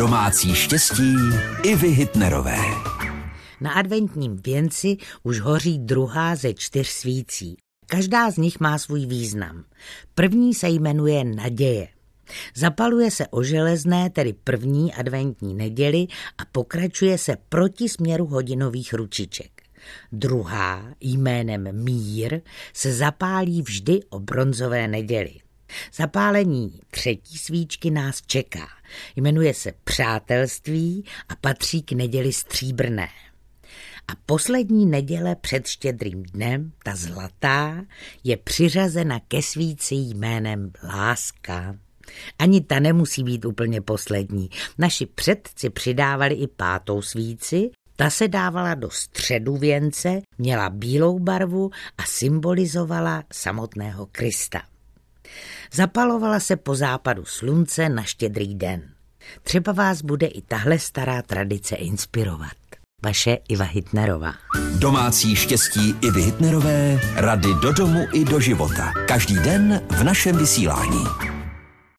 Domácí štěstí i Hitnerové. Na adventním věnci už hoří druhá ze čtyř svící. Každá z nich má svůj význam. První se jmenuje Naděje. Zapaluje se o železné, tedy první adventní neděli a pokračuje se proti směru hodinových ručiček. Druhá, jménem Mír, se zapálí vždy o bronzové neděli. Zapálení třetí svíčky nás čeká. Jmenuje se Přátelství a patří k neděli stříbrné. A poslední neděle před štědrým dnem, ta zlatá, je přiřazena ke svíci jménem Láska. Ani ta nemusí být úplně poslední. Naši předci přidávali i pátou svíci, ta se dávala do středu věnce, měla bílou barvu a symbolizovala samotného Krista. Zapalovala se po západu slunce na štědrý den. Třeba vás bude i tahle stará tradice inspirovat. Vaše Iva Hitnerová. Domácí štěstí Ivy Hitnerové, rady do domu i do života. Každý den v našem vysílání.